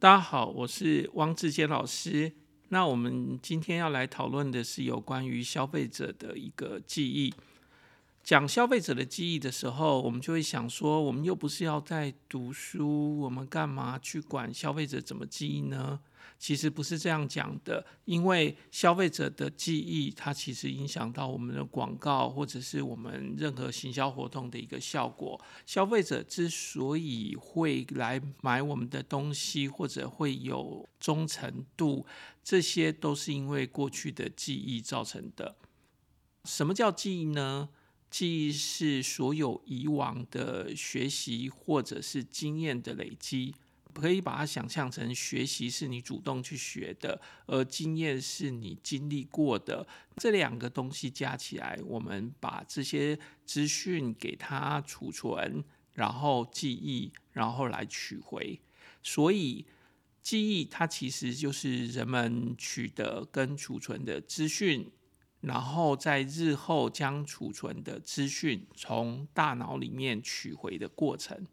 大家好，我是汪志坚老师。那我们今天要来讨论的是有关于消费者的一个记忆。讲消费者的记忆的时候，我们就会想说，我们又不是要在读书，我们干嘛去管消费者怎么记忆呢？其实不是这样讲的，因为消费者的记忆，它其实影响到我们的广告或者是我们任何行销活动的一个效果。消费者之所以会来买我们的东西，或者会有忠诚度，这些都是因为过去的记忆造成的。什么叫记忆呢？记忆是所有以往的学习或者是经验的累积。可以把它想象成学习是你主动去学的，而经验是你经历过的。这两个东西加起来，我们把这些资讯给它储存，然后记忆，然后来取回。所以，记忆它其实就是人们取得跟储存的资讯，然后在日后将储存的资讯从大脑里面取回的过程。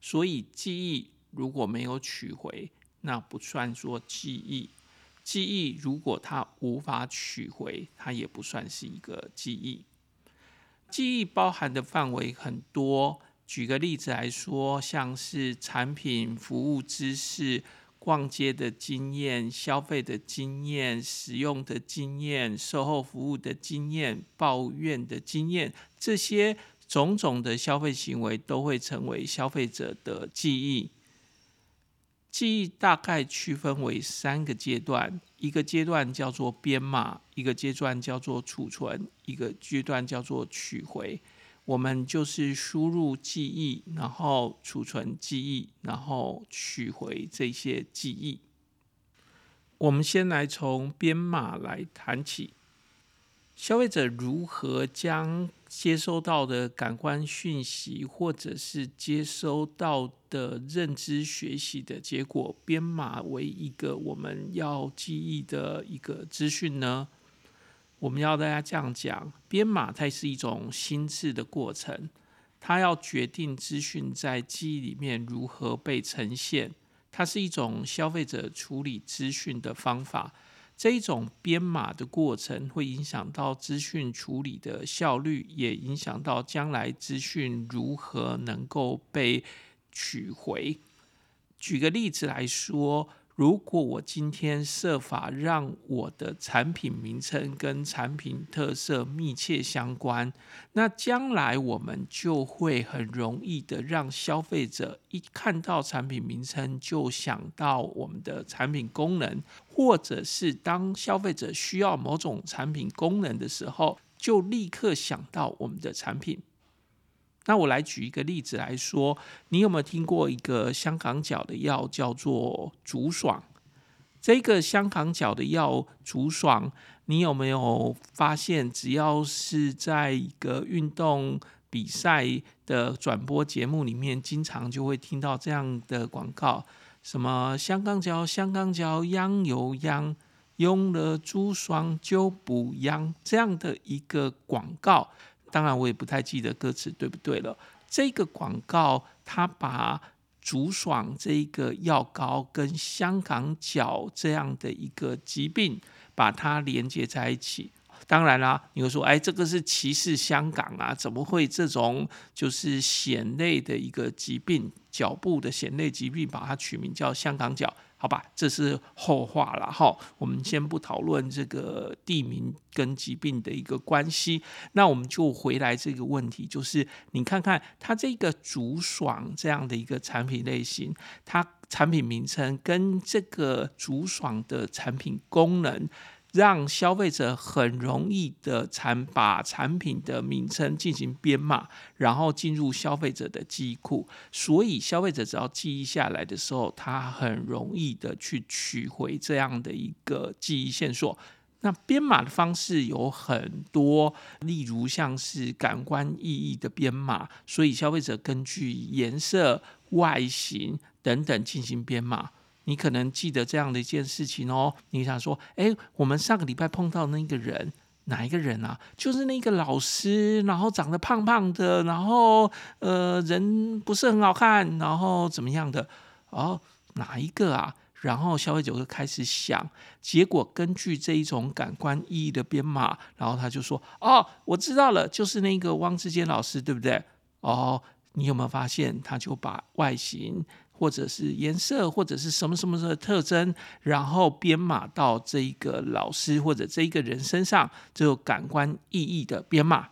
所以，记忆。如果没有取回，那不算说记忆。记忆如果它无法取回，它也不算是一个记忆。记忆包含的范围很多，举个例子来说，像是产品、服务知识、逛街的经验、消费的经验、使用的经验、售后服务的经验、抱怨的经验，这些种种的消费行为都会成为消费者的记忆。记忆大概区分为三个阶段，一个阶段叫做编码，一个阶段叫做储存，一个阶段叫做取回。我们就是输入记忆，然后储存记忆，然后取回这些记忆。我们先来从编码来谈起。消费者如何将接收到的感官讯息，或者是接收到的认知学习的结果，编码为一个我们要记忆的一个资讯呢？我们要大家这样讲，编码它是一种心智的过程，它要决定资讯在记忆里面如何被呈现，它是一种消费者处理资讯的方法。这种编码的过程会影响到资讯处理的效率，也影响到将来资讯如何能够被取回。举个例子来说。如果我今天设法让我的产品名称跟产品特色密切相关，那将来我们就会很容易的让消费者一看到产品名称就想到我们的产品功能，或者是当消费者需要某种产品功能的时候，就立刻想到我们的产品。那我来举一个例子来说，你有没有听过一个香港脚的药叫做竹爽？这个香港脚的药竹爽，你有没有发现，只要是在一个运动比赛的转播节目里面，经常就会听到这样的广告，什么香港脚、香港脚痒又痒，用了竹爽就不痒，这样的一个广告。当然，我也不太记得歌词对不对了。这个广告，它把竹爽这一个药膏跟香港脚这样的一个疾病，把它连接在一起。当然啦，你会说，哎，这个是歧视香港啊？怎么会这种就是癬类的一个疾病，脚部的癬类疾病，把它取名叫香港脚？好吧，这是后话了哈。我们先不讨论这个地名跟疾病的一个关系，那我们就回来这个问题，就是你看看它这个竹爽这样的一个产品类型，它产品名称跟这个竹爽的产品功能。让消费者很容易的产把产品的名称进行编码，然后进入消费者的记忆库。所以消费者只要记忆下来的时候，他很容易的去取回这样的一个记忆线索。那编码的方式有很多，例如像是感官意义的编码，所以消费者根据颜色、外形等等进行编码。你可能记得这样的一件事情哦，你想说，哎，我们上个礼拜碰到那个人，哪一个人啊？就是那个老师，然后长得胖胖的，然后呃人不是很好看，然后怎么样的？哦，哪一个啊？然后消费者就开始想，结果根据这一种感官意义的编码，然后他就说：“哦，我知道了，就是那个汪志坚老师，对不对？”哦，你有没有发现，他就把外形或者是颜色或者是什么什么的特征，然后编码到这一个老师或者这一个人身上，这个感官意义的编码。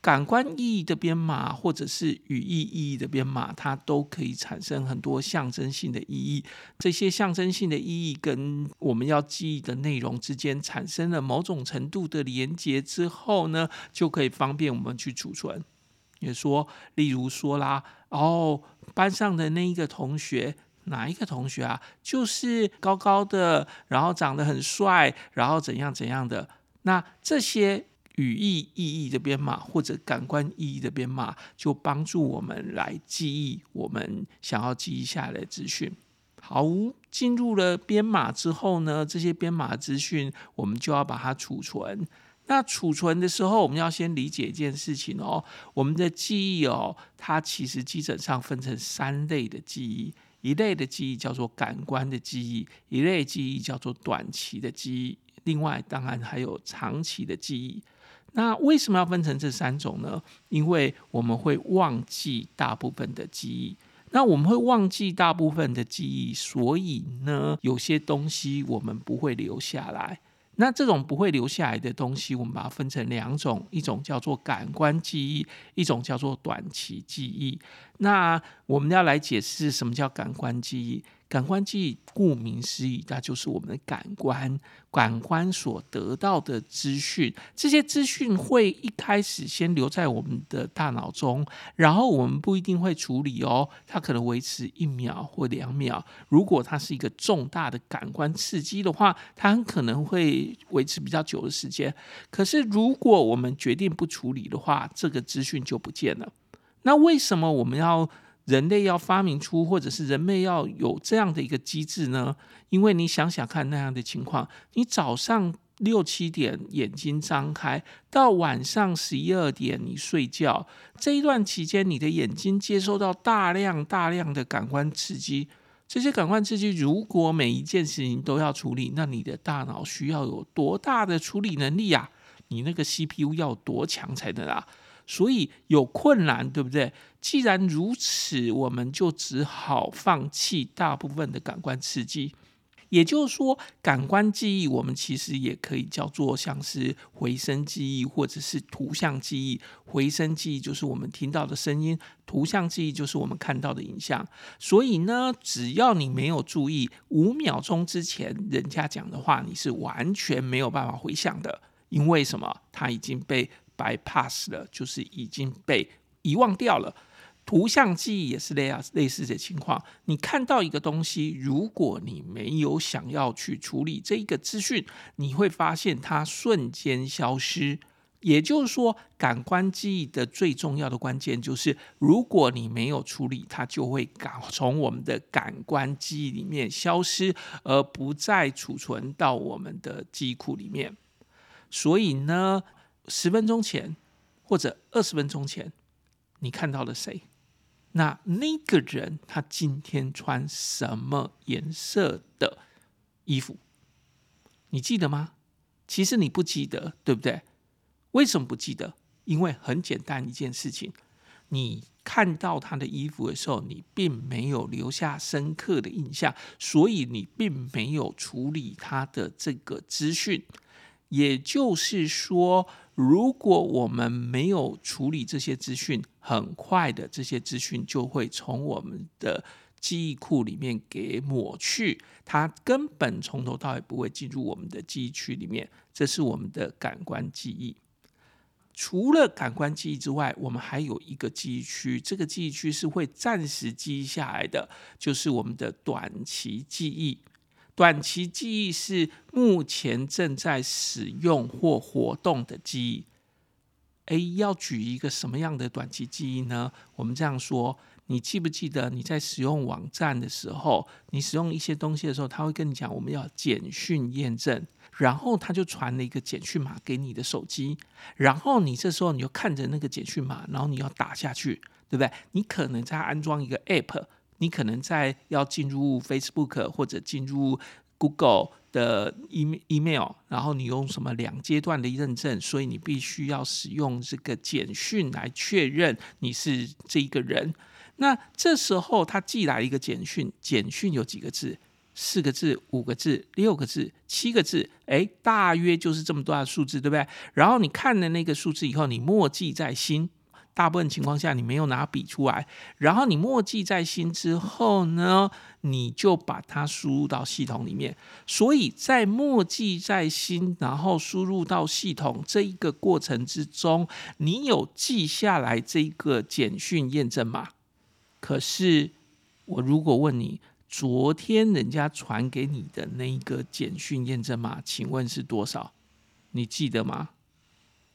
感官意义的编码，或者是语义意义的编码，它都可以产生很多象征性的意义。这些象征性的意义跟我们要记忆的内容之间产生了某种程度的连接之后呢，就可以方便我们去储存。也说，例如说啦，哦，班上的那一个同学，哪一个同学啊？就是高高的，然后长得很帅，然后怎样怎样的。那这些。语义意义的编码或者感官意义的编码，就帮助我们来记忆我们想要记忆下来的资讯。好，进入了编码之后呢，这些编码资讯我们就要把它储存。那储存的时候，我们要先理解一件事情哦，我们的记忆哦，它其实基本上分成三类的记忆，一类的记忆叫做感官的记忆，一类记忆叫做短期的记忆，另外当然还有长期的记忆。那为什么要分成这三种呢？因为我们会忘记大部分的记忆。那我们会忘记大部分的记忆，所以呢，有些东西我们不会留下来。那这种不会留下来的东西，我们把它分成两种，一种叫做感官记忆，一种叫做短期记忆。那我们要来解释什么叫感官记忆。感官记忆，顾名思义，那就是我们的感官，感官所得到的资讯。这些资讯会一开始先留在我们的大脑中，然后我们不一定会处理哦，它可能维持一秒或两秒。如果它是一个重大的感官刺激的话，它很可能会维持比较久的时间。可是如果我们决定不处理的话，这个资讯就不见了。那为什么我们要？人类要发明出，或者是人类要有这样的一个机制呢？因为你想想看那样的情况，你早上六七点眼睛张开，到晚上十一二点你睡觉，这一段期间，你的眼睛接收到大量大量的感官刺激，这些感官刺激如果每一件事情都要处理，那你的大脑需要有多大的处理能力啊？你那个 CPU 要多强才能啊？所以有困难，对不对？既然如此，我们就只好放弃大部分的感官刺激。也就是说，感官记忆我们其实也可以叫做像是回声记忆，或者是图像记忆。回声记忆就是我们听到的声音，图像记忆就是我们看到的影像。所以呢，只要你没有注意，五秒钟之前人家讲的话，你是完全没有办法回想的，因为什么？它已经被 bypass 了，就是已经被遗忘掉了。图像记忆也是类啊类似的情况。你看到一个东西，如果你没有想要去处理这一个资讯，你会发现它瞬间消失。也就是说，感官记忆的最重要的关键就是，如果你没有处理，它就会从我们的感官记忆里面消失，而不再储存到我们的记忆库里面。所以呢，十分钟前或者二十分钟前，你看到了谁？那那个人他今天穿什么颜色的衣服？你记得吗？其实你不记得，对不对？为什么不记得？因为很简单一件事情，你看到他的衣服的时候，你并没有留下深刻的印象，所以你并没有处理他的这个资讯。也就是说，如果我们没有处理这些资讯，很快的这些资讯就会从我们的记忆库里面给抹去，它根本从头到尾不会进入我们的记忆区里面。这是我们的感官记忆。除了感官记忆之外，我们还有一个记忆区，这个记忆区是会暂时记忆下来的，就是我们的短期记忆。短期记忆是目前正在使用或活动的记忆。诶，要举一个什么样的短期记忆呢？我们这样说，你记不记得你在使用网站的时候，你使用一些东西的时候，他会跟你讲我们要简讯验证，然后他就传了一个简讯码给你的手机，然后你这时候你就看着那个简讯码，然后你要打下去，对不对？你可能在安装一个 app。你可能在要进入 Facebook 或者进入 Google 的 email，然后你用什么两阶段的认证，所以你必须要使用这个简讯来确认你是这一个人。那这时候他寄来一个简讯，简讯有几个字？四个字、五个字、六个字、七个字，诶，大约就是这么多的数字，对不对？然后你看了那个数字以后，你默记在心。大部分情况下，你没有拿笔出来，然后你默记在心之后呢，你就把它输入到系统里面。所以在默记在心，然后输入到系统这一个过程之中，你有记下来这个简讯验证码。可是我如果问你，昨天人家传给你的那一个简讯验证码，请问是多少？你记得吗？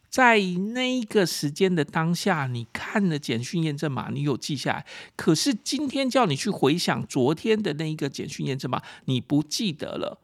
在那一个时间的当下，你看了简讯验证码，你有记下来。可是今天叫你去回想昨天的那一个简讯验证码，你不记得了。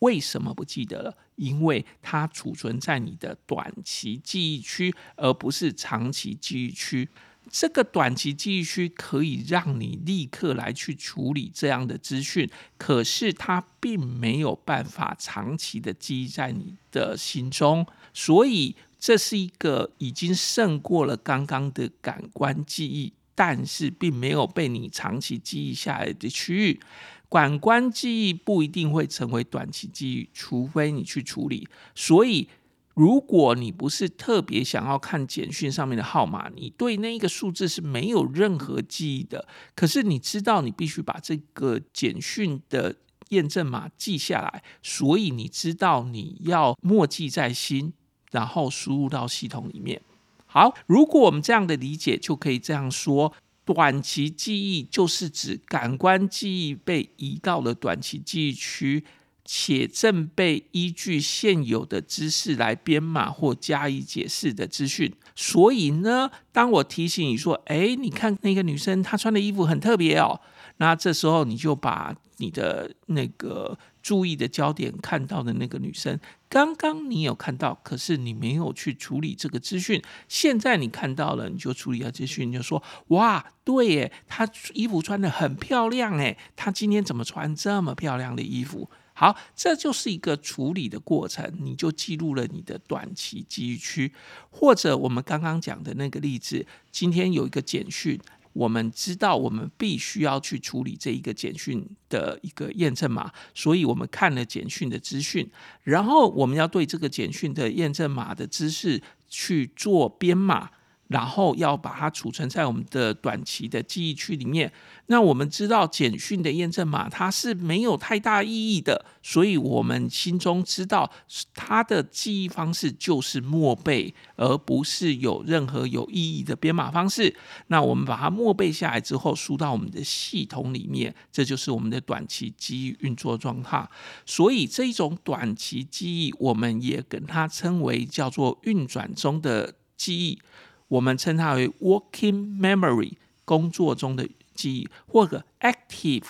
为什么不记得了？因为它储存在你的短期记忆区，而不是长期记忆区。这个短期记忆区可以让你立刻来去处理这样的资讯，可是它并没有办法长期的记忆在你的心中，所以。这是一个已经胜过了刚刚的感官记忆，但是并没有被你长期记忆下来的区域。感官记忆不一定会成为短期记忆，除非你去处理。所以，如果你不是特别想要看简讯上面的号码，你对那一个数字是没有任何记忆的。可是你知道，你必须把这个简讯的验证码记下来，所以你知道你要默记在心。然后输入到系统里面。好，如果我们这样的理解，就可以这样说：短期记忆就是指感官记忆被移到了短期记忆区，且正被依据现有的知识来编码或加以解释的资讯。所以呢，当我提醒你说：“哎，你看那个女生她穿的衣服很特别哦。”那这时候你就把你的那个注意的焦点看到的那个女生，刚刚你有看到，可是你没有去处理这个资讯。现在你看到了，你就处理了资讯，你就说：哇，对耶，她衣服穿得很漂亮诶，她今天怎么穿这么漂亮的衣服？好，这就是一个处理的过程，你就记录了你的短期记忆区，或者我们刚刚讲的那个例子，今天有一个简讯。我们知道，我们必须要去处理这一个简讯的一个验证码，所以我们看了简讯的资讯，然后我们要对这个简讯的验证码的知识去做编码。然后要把它储存在我们的短期的记忆区里面。那我们知道简讯的验证码它是没有太大意义的，所以我们心中知道它的记忆方式就是默背，而不是有任何有意义的编码方式。那我们把它默背下来之后，输到我们的系统里面，这就是我们的短期记忆运作状态。所以这一种短期记忆，我们也跟它称为叫做运转中的记忆。我们称它为 working memory，工作中的记忆，或者 active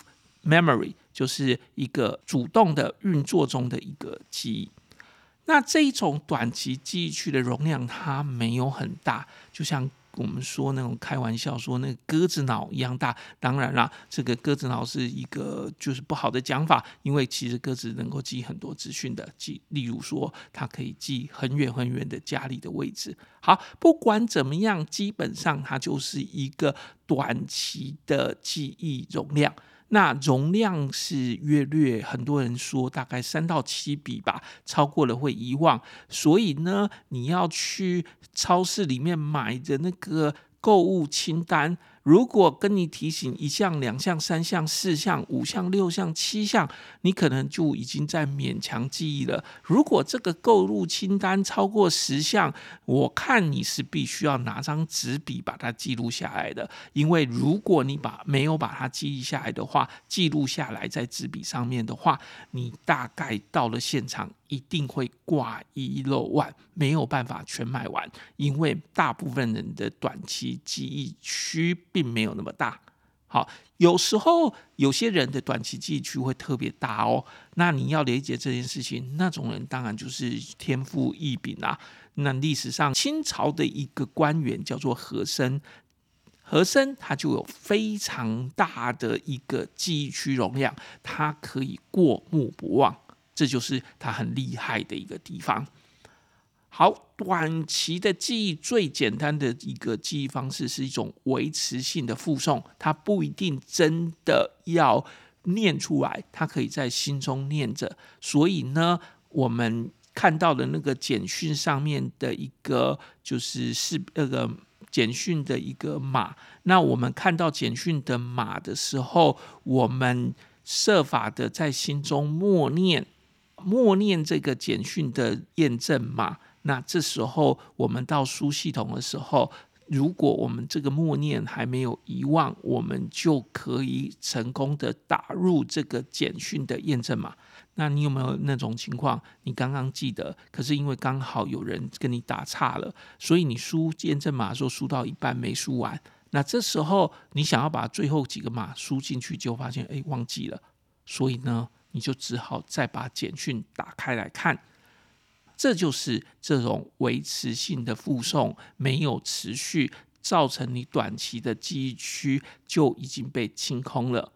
memory，就是一个主动的运作中的一个记忆。那这一种短期记忆区的容量，它没有很大，就像。我们说那种开玩笑说那个鸽子脑一样大，当然啦，这个鸽子脑是一个就是不好的讲法，因为其实鸽子能够记很多资讯的，记例如说它可以记很远很远的家里的位置。好，不管怎么样，基本上它就是一个短期的记忆容量。那容量是约略，很多人说大概三到七笔吧，超过了会遗忘。所以呢，你要去超市里面买的那个购物清单。如果跟你提醒一项、两项、三项、四项、五项、六项、七项，你可能就已经在勉强记忆了。如果这个购入清单超过十项，我看你是必须要拿张纸笔把它记录下来的。因为如果你把没有把它记忆下来的话，记录下来在纸笔上面的话，你大概到了现场。一定会挂一漏万，没有办法全买完，因为大部分人的短期记忆区并没有那么大。好，有时候有些人的短期记忆区会特别大哦。那你要理解这件事情，那种人当然就是天赋异禀啊。那历史上清朝的一个官员叫做和珅。和珅他就有非常大的一个记忆区容量，他可以过目不忘，这就是他很厉害的一个地方。好，短期的记忆最简单的一个记忆方式是一种维持性的复诵，它不一定真的要念出来，它可以在心中念着。所以呢，我们看到的那个简讯上面的一个就是是那个简讯的一个码，那我们看到简讯的码的时候，我们设法的在心中默念，默念这个简讯的验证码。那这时候我们到输系统的时候，如果我们这个默念还没有遗忘，我们就可以成功的打入这个简讯的验证码。那你有没有那种情况？你刚刚记得，可是因为刚好有人跟你打岔了，所以你输验证码的时候输到一半没输完。那这时候你想要把最后几个码输进去，就发现诶忘记了，所以呢，你就只好再把简讯打开来看。这就是这种维持性的复诵没有持续，造成你短期的记忆区就已经被清空了。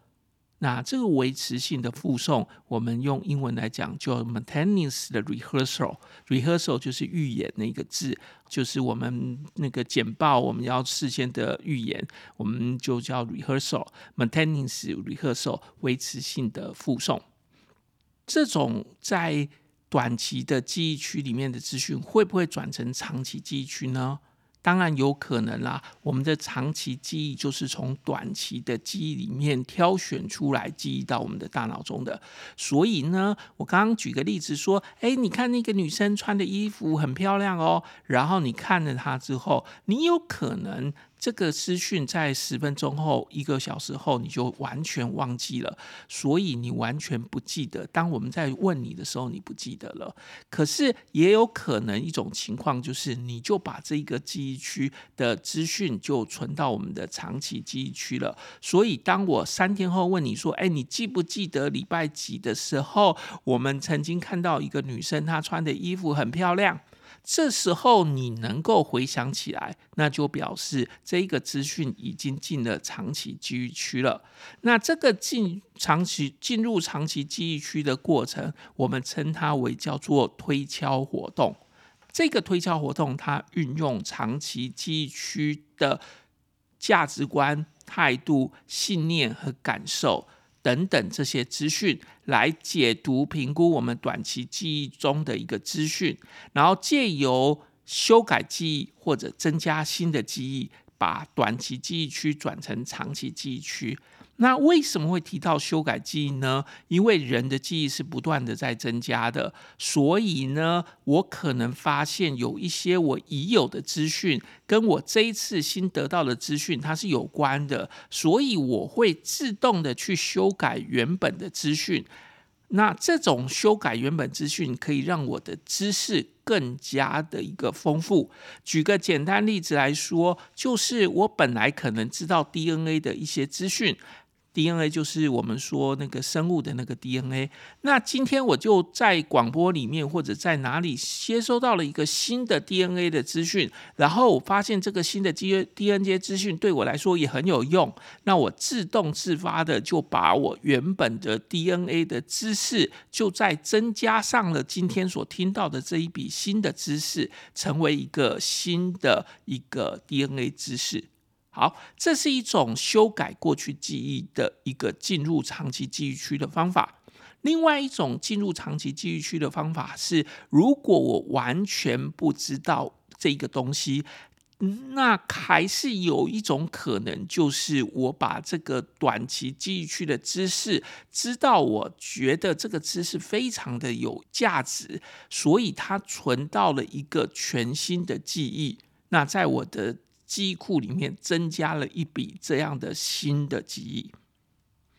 那这个维持性的复诵，我们用英文来讲叫 maintenance 的 rehearsal。rehearsal 就是预演那个字，就是我们那个简报我们要事先的预演，我们就叫 rehearsal。maintenance rehearsal 维持性的复诵，这种在短期的记忆区里面的资讯会不会转成长期记忆区呢？当然有可能啦。我们的长期记忆就是从短期的记忆里面挑选出来记忆到我们的大脑中的。所以呢，我刚刚举个例子说，哎，你看那个女生穿的衣服很漂亮哦，然后你看了她之后，你有可能。这个资讯在十分钟后、一个小时后，你就完全忘记了，所以你完全不记得。当我们在问你的时候，你不记得了。可是也有可能一种情况，就是你就把这个记忆区的资讯就存到我们的长期记忆区了。所以当我三天后问你说：“哎，你记不记得礼拜几的时候，我们曾经看到一个女生，她穿的衣服很漂亮？”这时候你能够回想起来，那就表示这个资讯已经进了长期记忆区了。那这个进长期进入长期记忆区的过程，我们称它为叫做推敲活动。这个推敲活动，它运用长期记忆区的价值观、态度、信念和感受。等等这些资讯来解读、评估我们短期记忆中的一个资讯，然后借由修改记忆或者增加新的记忆，把短期记忆区转成长期记忆区。那为什么会提到修改记忆呢？因为人的记忆是不断的在增加的，所以呢，我可能发现有一些我已有的资讯跟我这一次新得到的资讯它是有关的，所以我会自动的去修改原本的资讯。那这种修改原本资讯可以让我的知识更加的一个丰富。举个简单例子来说，就是我本来可能知道 DNA 的一些资讯。DNA 就是我们说那个生物的那个 DNA。那今天我就在广播里面或者在哪里接收到了一个新的 DNA 的资讯，然后我发现这个新的 DNA 资讯对我来说也很有用。那我自动自发的就把我原本的 DNA 的知识，就再增加上了今天所听到的这一笔新的知识，成为一个新的一个 DNA 知识。好，这是一种修改过去记忆的一个进入长期记忆区的方法。另外一种进入长期记忆区的方法是，如果我完全不知道这个东西，那还是有一种可能，就是我把这个短期记忆区的知识知道，我觉得这个知识非常的有价值，所以它存到了一个全新的记忆。那在我的记忆库里面增加了一笔这样的新的记忆，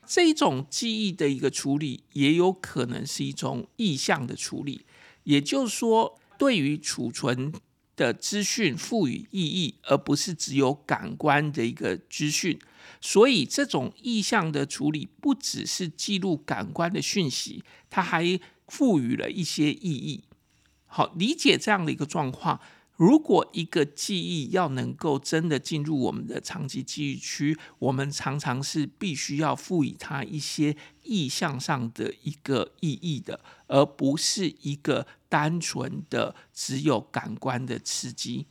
这种记忆的一个处理也有可能是一种意向的处理，也就是说，对于储存的资讯赋予意义，而不是只有感官的一个资讯。所以，这种意向的处理不只是记录感官的讯息，它还赋予了一些意义。好，理解这样的一个状况。如果一个记忆要能够真的进入我们的长期记忆区，我们常常是必须要赋予它一些意象上的一个意义的，而不是一个单纯的只有感官的刺激。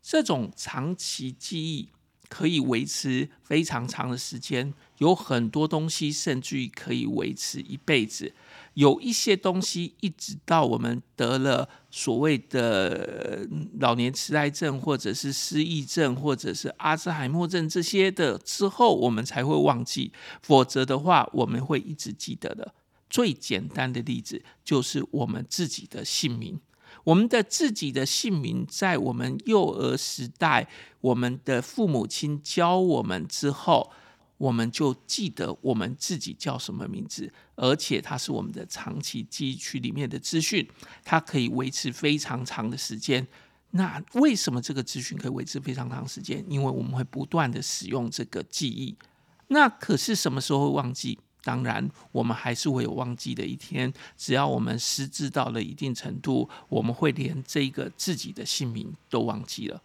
这种长期记忆可以维持非常长的时间，有很多东西甚至于可以维持一辈子。有一些东西，一直到我们得了所谓的老年痴呆症，或者是失忆症，或者是阿兹海默症这些的之后，我们才会忘记。否则的话，我们会一直记得的。最简单的例子就是我们自己的姓名。我们的自己的姓名，在我们幼儿时代，我们的父母亲教我们之后。我们就记得我们自己叫什么名字，而且它是我们的长期记忆区里面的资讯，它可以维持非常长的时间。那为什么这个资讯可以维持非常长时间？因为我们会不断的使用这个记忆。那可是什么时候会忘记？当然，我们还是会有忘记的一天。只要我们失智到了一定程度，我们会连这个自己的姓名都忘记了。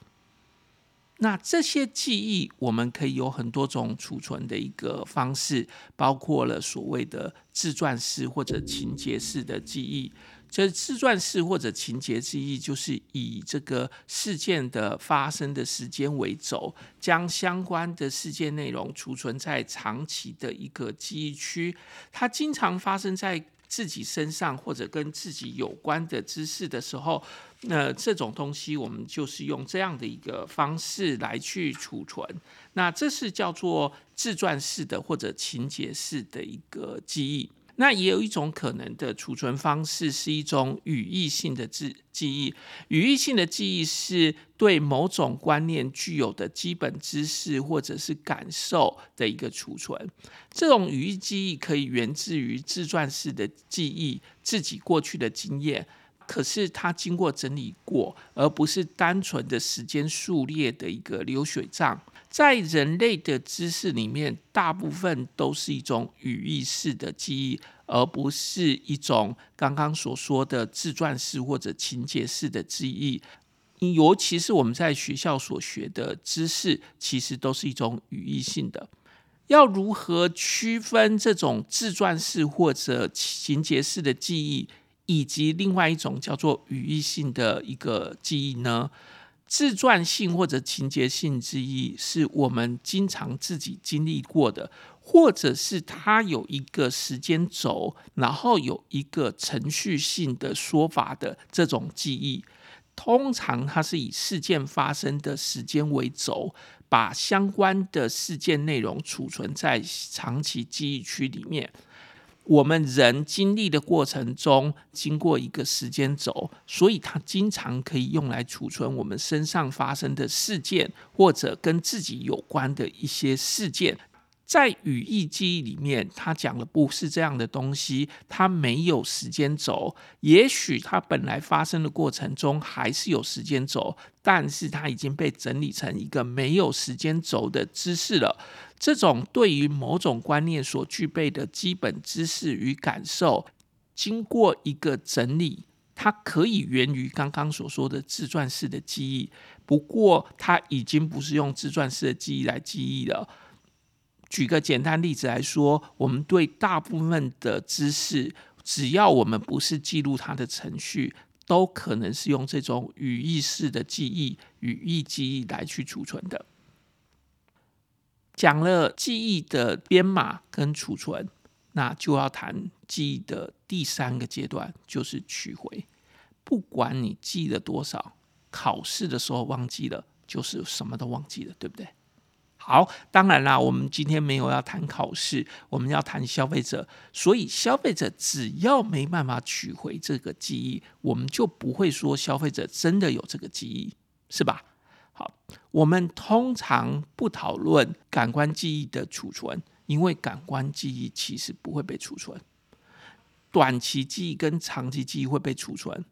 那这些记忆，我们可以有很多种储存的一个方式，包括了所谓的自传式或者情节式的记忆。这自传式或者情节记忆，就是以这个事件的发生的时间为轴，将相关的事件内容储存在长期的一个记忆区。它经常发生在自己身上或者跟自己有关的知识的时候，那这种东西我们就是用这样的一个方式来去储存。那这是叫做自传式的或者情节式的一个记忆。那也有一种可能的储存方式，是一种语义性的记记忆。语义性的记忆是对某种观念具有的基本知识或者是感受的一个储存。这种语义记忆可以源自于自传式的记忆，自己过去的经验，可是它经过整理过，而不是单纯的时间数列的一个流水账。在人类的知识里面，大部分都是一种语义式的记忆，而不是一种刚刚所说的自传式或者情节式的记忆。尤其是我们在学校所学的知识，其实都是一种语义性的。要如何区分这种自传式或者情节式的记忆，以及另外一种叫做语义性的一个记忆呢？自传性或者情节性记忆是我们经常自己经历过的，或者是它有一个时间轴，然后有一个程序性的说法的这种记忆。通常它是以事件发生的时间为轴，把相关的事件内容储存在长期记忆区里面。我们人经历的过程中，经过一个时间轴，所以它经常可以用来储存我们身上发生的事件，或者跟自己有关的一些事件。在语义记忆里面，它讲的不是这样的东西，它没有时间轴。也许它本来发生的过程中还是有时间轴，但是它已经被整理成一个没有时间轴的知识了。这种对于某种观念所具备的基本知识与感受，经过一个整理，它可以源于刚刚所说的自传式的记忆。不过，它已经不是用自传式的记忆来记忆了。举个简单例子来说，我们对大部分的知识，只要我们不是记录它的程序，都可能是用这种语义式的记忆、语义记忆来去储存的。讲了记忆的编码跟储存，那就要谈记忆的第三个阶段，就是取回。不管你记了多少，考试的时候忘记了，就是什么都忘记了，对不对？好，当然啦，我们今天没有要谈考试，我们要谈消费者。所以，消费者只要没办法取回这个记忆，我们就不会说消费者真的有这个记忆，是吧？好，我们通常不讨论感官记忆的储存，因为感官记忆其实不会被储存。短期记忆跟长期记忆会被储存。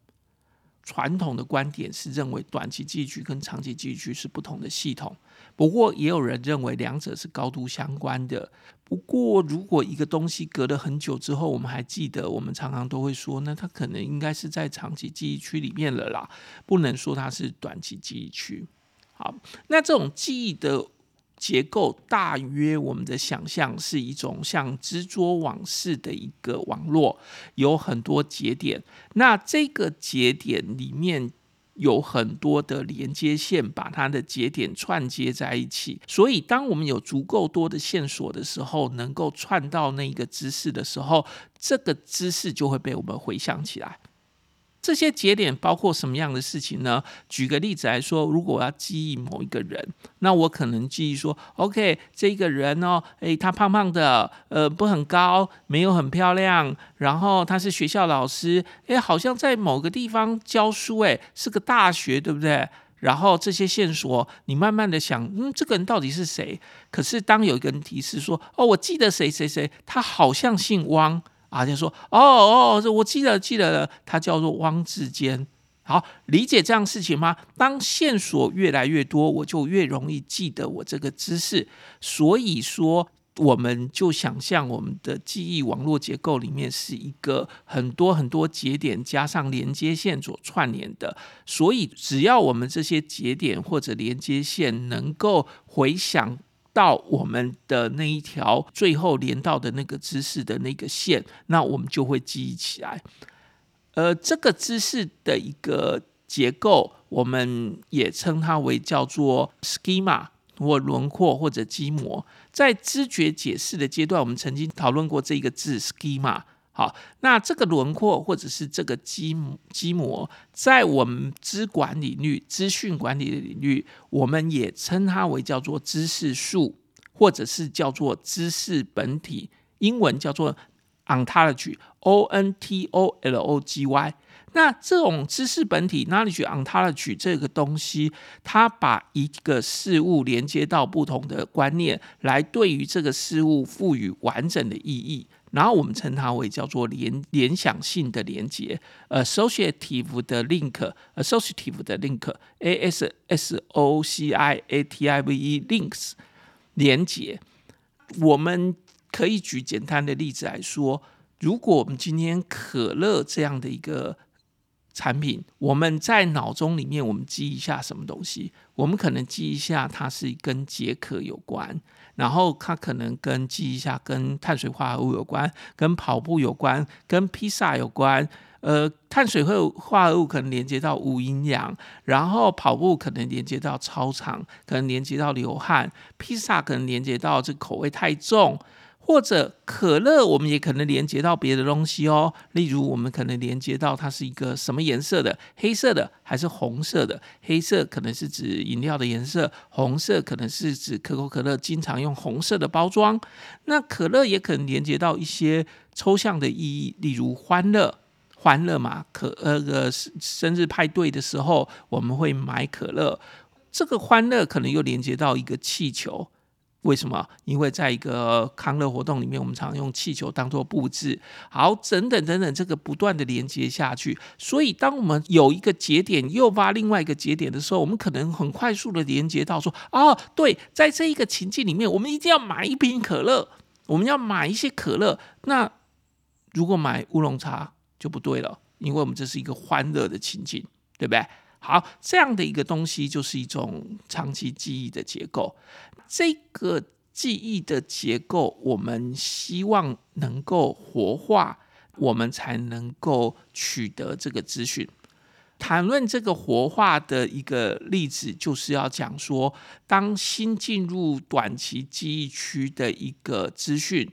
传统的观点是认为短期记忆区跟长期记忆区是不同的系统，不过也有人认为两者是高度相关的。不过，如果一个东西隔了很久之后，我们还记得，我们常常都会说，那它可能应该是在长期记忆区里面了啦，不能说它是短期记忆区。好，那这种记忆的结构，大约我们的想象是一种像蜘蛛网式的一个网络，有很多节点。那这个节点里面。有很多的连接线把它的节点串接在一起，所以当我们有足够多的线索的时候，能够串到那个知识的时候，这个知识就会被我们回想起来。这些节点包括什么样的事情呢？举个例子来说，如果我要记忆某一个人，那我可能记忆说，OK，这个人哦，诶，他胖胖的，呃，不很高，没有很漂亮，然后他是学校老师，诶，好像在某个地方教书，诶，是个大学，对不对？然后这些线索，你慢慢的想，嗯，这个人到底是谁？可是当有一个人提示说，哦，我记得谁谁谁，他好像姓汪。啊，就说哦哦，我记得记得了，他叫做汪志坚。好，理解这样事情吗？当线索越来越多，我就越容易记得我这个知识。所以说，我们就想象我们的记忆网络结构里面是一个很多很多节点加上连接线所串联的。所以，只要我们这些节点或者连接线能够回想。到我们的那一条最后连到的那个知识的那个线，那我们就会记忆起来。呃，这个姿势的一个结构，我们也称它为叫做 schema 或轮廓或者基模。在知觉解释的阶段，我们曾经讨论过这个字 schema。好，那这个轮廓或者是这个基基模，在我们资管领域、资讯管理的领域，我们也称它为叫做知识树，或者是叫做知识本体，英文叫做 ontology，O N T O L O G Y。那这种知识本体 knowledge ontology 这个东西，它把一个事物连接到不同的观念，来对于这个事物赋予完整的意义。然后我们称它为叫做联联想性的连接，associative 的 link，associative 的 link，a s s o c i a t i v e links 连接。我们可以举简单的例子来说，如果我们今天可乐这样的一个产品，我们在脑中里面，我们记一下什么东西？我们可能记一下它是跟解渴有关。然后它可能跟记一下，跟碳水化合物有关，跟跑步有关，跟披萨有关。呃，碳水化合物可能连接到无营养，然后跑步可能连接到操场，可能连接到流汗，披萨可能连接到这口味太重。或者可乐，我们也可能连接到别的东西哦。例如，我们可能连接到它是一个什么颜色的？黑色的还是红色的？黑色可能是指饮料的颜色，红色可能是指可口可乐经常用红色的包装。那可乐也可能连接到一些抽象的意义，例如欢乐，欢乐嘛。可呃个生日派对的时候，我们会买可乐。这个欢乐可能又连接到一个气球。为什么？因为在一个康乐活动里面，我们常用气球当做布置。好，等等等等，这个不断的连接下去。所以，当我们有一个节点诱发另外一个节点的时候，我们可能很快速的连接到说：哦，对，在这一个情境里面，我们一定要买一瓶可乐，我们要买一些可乐。那如果买乌龙茶就不对了，因为我们这是一个欢乐的情境，对不对？好，这样的一个东西就是一种长期记忆的结构。这个记忆的结构，我们希望能够活化，我们才能够取得这个资讯。谈论这个活化的一个例子，就是要讲说，当新进入短期记忆区的一个资讯。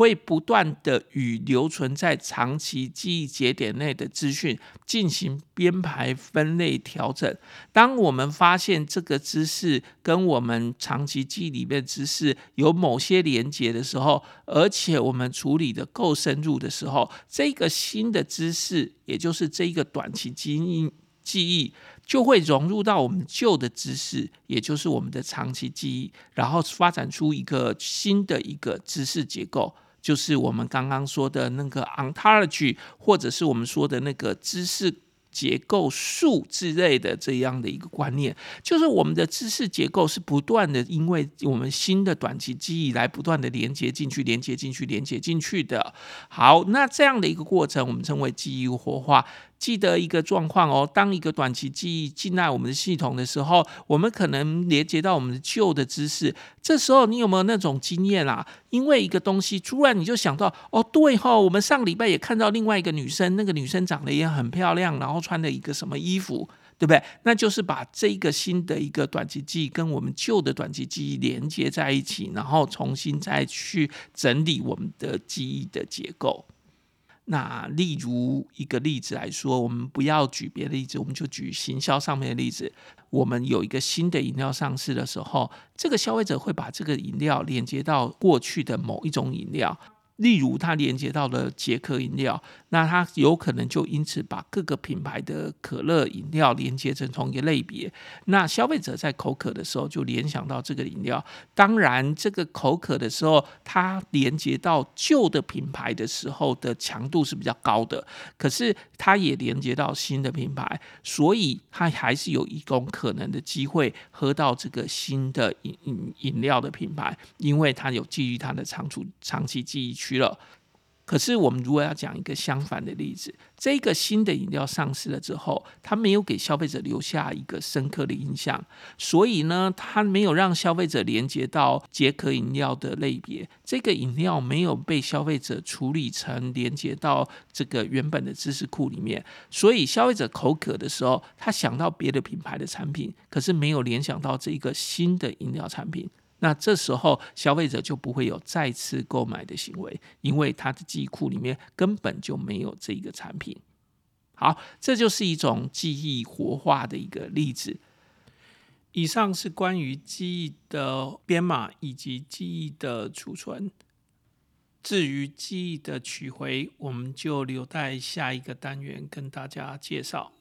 会不断的与留存在长期记忆节点内的资讯进行编排、分类、调整。当我们发现这个知识跟我们长期记忆里面知识有某些连结的时候，而且我们处理的够深入的时候，这个新的知识，也就是这一个短期记忆记忆，就会融入到我们旧的知识，也就是我们的长期记忆，然后发展出一个新的一个知识结构。就是我们刚刚说的那个 ontology，或者是我们说的那个知识结构树之类的这样的一个观念，就是我们的知识结构是不断的，因为我们新的短期记忆来不断的连接进去、连接进去、连接进去的。好，那这样的一个过程，我们称为记忆活化。记得一个状况哦，当一个短期记忆进来我们的系统的时候，我们可能连接到我们的旧的知识。这时候你有没有那种经验啊？因为一个东西，突然你就想到，哦，对哈、我们上礼拜也看到另外一个女生，那个女生长得也很漂亮，然后穿了一个什么衣服，对不对？那就是把这个新的一个短期记忆跟我们旧的短期记忆连接在一起，然后重新再去整理我们的记忆的结构。那例如一个例子来说，我们不要举别的例子，我们就举行销上面的例子。我们有一个新的饮料上市的时候，这个消费者会把这个饮料连接到过去的某一种饮料。例如，它连接到了捷克饮料，那它有可能就因此把各个品牌的可乐饮料连接成同一个类别。那消费者在口渴的时候就联想到这个饮料。当然，这个口渴的时候，它连接到旧的品牌的时候的强度是比较高的。可是，它也连接到新的品牌，所以它还是有一种可能的机会喝到这个新的饮饮饮料的品牌，因为它有基于它的长处长期记忆区。了，可是我们如果要讲一个相反的例子，这个新的饮料上市了之后，它没有给消费者留下一个深刻的印象，所以呢，它没有让消费者连接到捷克饮料的类别，这个饮料没有被消费者处理成连接到这个原本的知识库里面，所以消费者口渴的时候，他想到别的品牌的产品，可是没有联想到这个新的饮料产品。那这时候消费者就不会有再次购买的行为，因为他的记忆库里面根本就没有这个产品。好，这就是一种记忆活化的一个例子。以上是关于记忆的编码以及记忆的储存。至于记忆的取回，我们就留待下一个单元跟大家介绍。